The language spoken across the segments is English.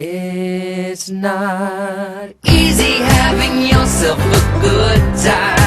It's not easy having yourself a good time.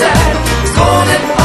sad, it's cold